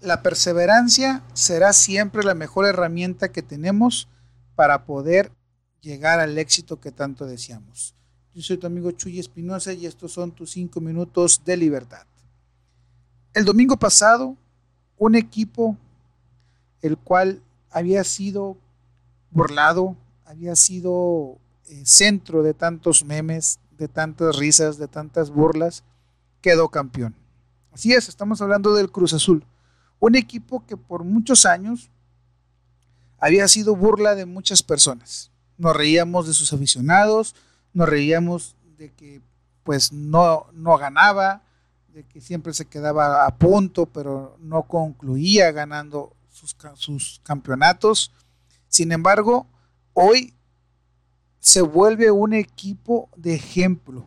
la perseverancia será siempre la mejor herramienta que tenemos para poder llegar al éxito que tanto deseamos. Yo soy tu amigo Chuy Espinosa y estos son tus cinco minutos de libertad. El domingo pasado, un equipo el cual había sido burlado, había sido eh, centro de tantos memes, de tantas risas, de tantas burlas, quedó campeón. Así es, estamos hablando del Cruz Azul, un equipo que por muchos años había sido burla de muchas personas. Nos reíamos de sus aficionados, nos reíamos de que pues no, no ganaba, de que siempre se quedaba a punto, pero no concluía ganando sus, sus campeonatos. Sin embargo, hoy se vuelve un equipo de ejemplo,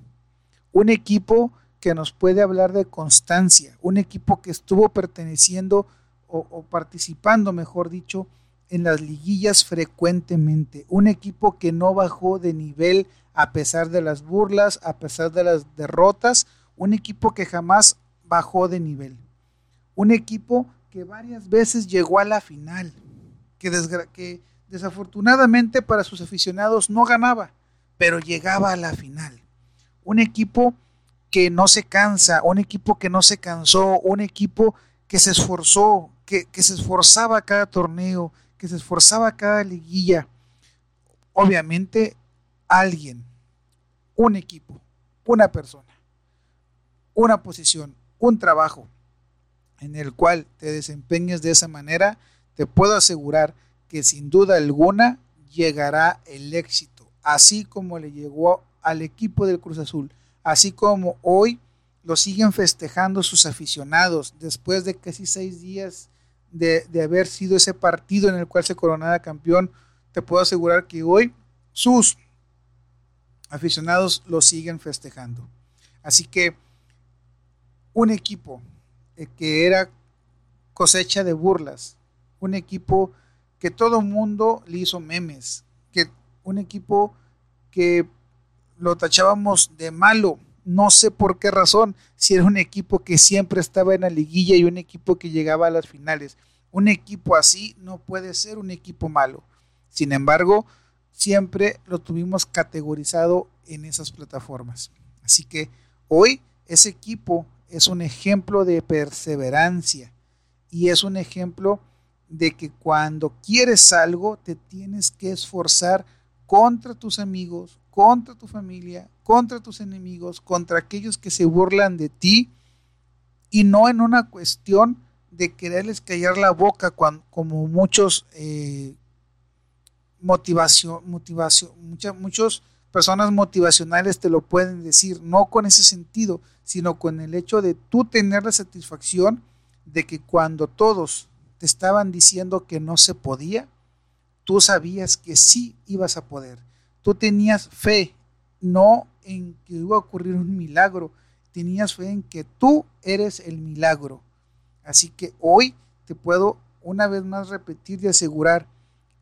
un equipo que nos puede hablar de constancia, un equipo que estuvo perteneciendo o, participando, mejor dicho, en las liguillas frecuentemente, un equipo que no bajó de nivel a pesar de las burlas, a pesar de las derrotas, un equipo que jamás bajó de nivel, un equipo que varias veces llegó a la final, que, que desafortunadamente para sus aficionados no ganaba, pero llegaba a la final. Un equipo que no se cansa, un equipo que no se cansó, un equipo que se esforzó, que, que se esforzaba cada torneo, que se esforzaba cada liguilla. Obviamente alguien, un equipo, una persona, una posición, un trabajo en el cual te desempeñes de esa manera, te puedo asegurar que sin duda alguna llegará el éxito, así como le llegó al equipo del Cruz Azul, así como hoy lo siguen festejando sus aficionados después de casi seis días de, de haber sido ese partido en el cual se coronaba campeón. Te puedo asegurar que hoy sus aficionados lo siguen festejando. Así que un equipo eh, que era cosecha de burlas, un equipo que todo mundo le hizo memes, que un equipo que lo tachábamos de malo, no sé por qué razón, si era un equipo que siempre estaba en la liguilla y un equipo que llegaba a las finales. Un equipo así no puede ser un equipo malo. Sin embargo, siempre lo tuvimos categorizado en esas plataformas. Así que hoy ese equipo es un ejemplo de perseverancia y es un ejemplo de que cuando quieres algo te tienes que esforzar contra tus amigos, contra tu familia, contra tus enemigos, contra aquellos que se burlan de ti y no en una cuestión de quererles callar la boca como muchos eh, motivación, motivación, muchas, muchos personas motivacionales te lo pueden decir, no con ese sentido, sino con el hecho de tú tener la satisfacción de que cuando todos te estaban diciendo que no se podía, tú sabías que sí ibas a poder. Tú tenías fe, no en que iba a ocurrir un milagro, tenías fe en que tú eres el milagro. Así que hoy te puedo una vez más repetir y asegurar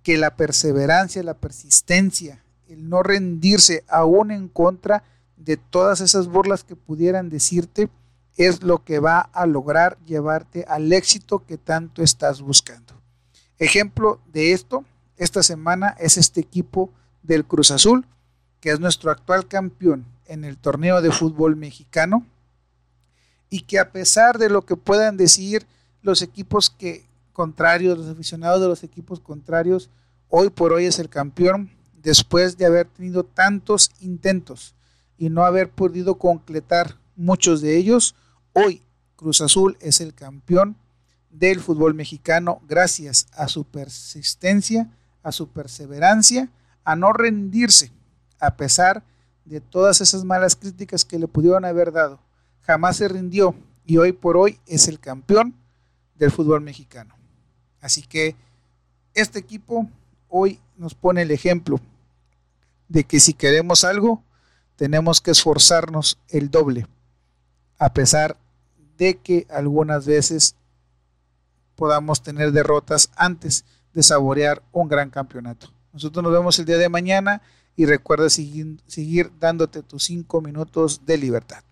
que la perseverancia, la persistencia, el no rendirse aún en contra de todas esas burlas que pudieran decirte, es lo que va a lograr llevarte al éxito que tanto estás buscando. Ejemplo de esto, esta semana es este equipo del Cruz Azul, que es nuestro actual campeón en el torneo de fútbol mexicano, y que a pesar de lo que puedan decir los equipos que contrarios, los aficionados de los equipos contrarios, hoy por hoy es el campeón después de haber tenido tantos intentos y no haber podido concretar muchos de ellos, hoy Cruz Azul es el campeón del fútbol mexicano gracias a su persistencia, a su perseverancia, a no rendirse a pesar de todas esas malas críticas que le pudieron haber dado. Jamás se rindió y hoy por hoy es el campeón del fútbol mexicano. Así que este equipo hoy nos pone el ejemplo de que si queremos algo, tenemos que esforzarnos el doble, a pesar de que algunas veces podamos tener derrotas antes de saborear un gran campeonato. Nosotros nos vemos el día de mañana y recuerda seguir, seguir dándote tus cinco minutos de libertad.